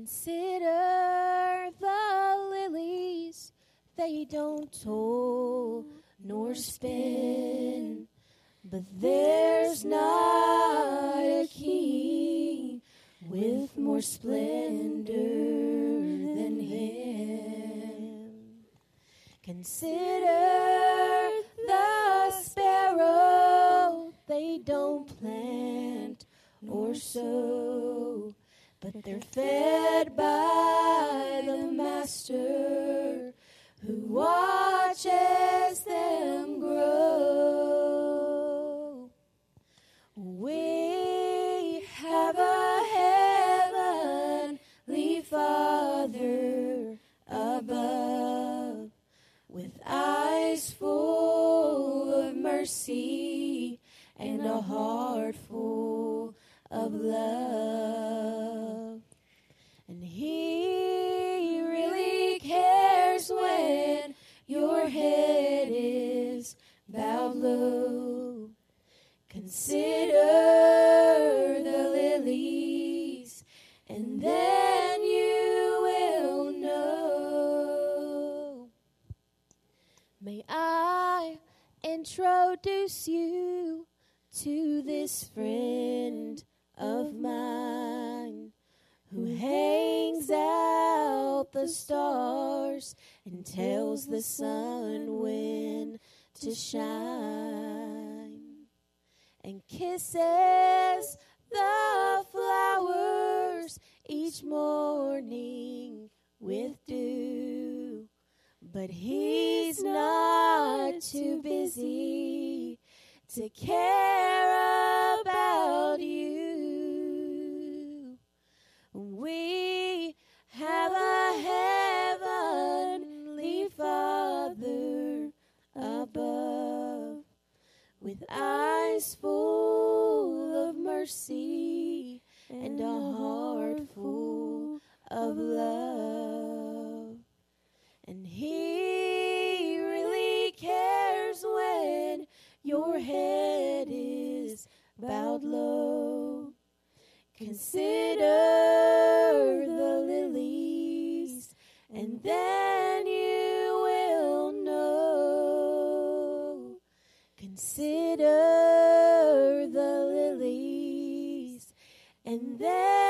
Consider the lilies, they don't toil nor spin, but there's not a king with more splendor than him. Consider the sparrow, they don't plant or sow, but they're fed by the master who watches them grow. We have a heavenly Father above with eyes full of mercy and a heart full of love. Head is bowed low. Consider the lilies, and then you will know. May I introduce you to this friend of mine who hangs out the stars and tells the sun when to shine and kisses the flowers each morning with dew. But he's not too busy to care with eyes full of mercy and a heart full of love. And He really cares when your head is bowed low. Consider the lilies, and then you will know. Consider And then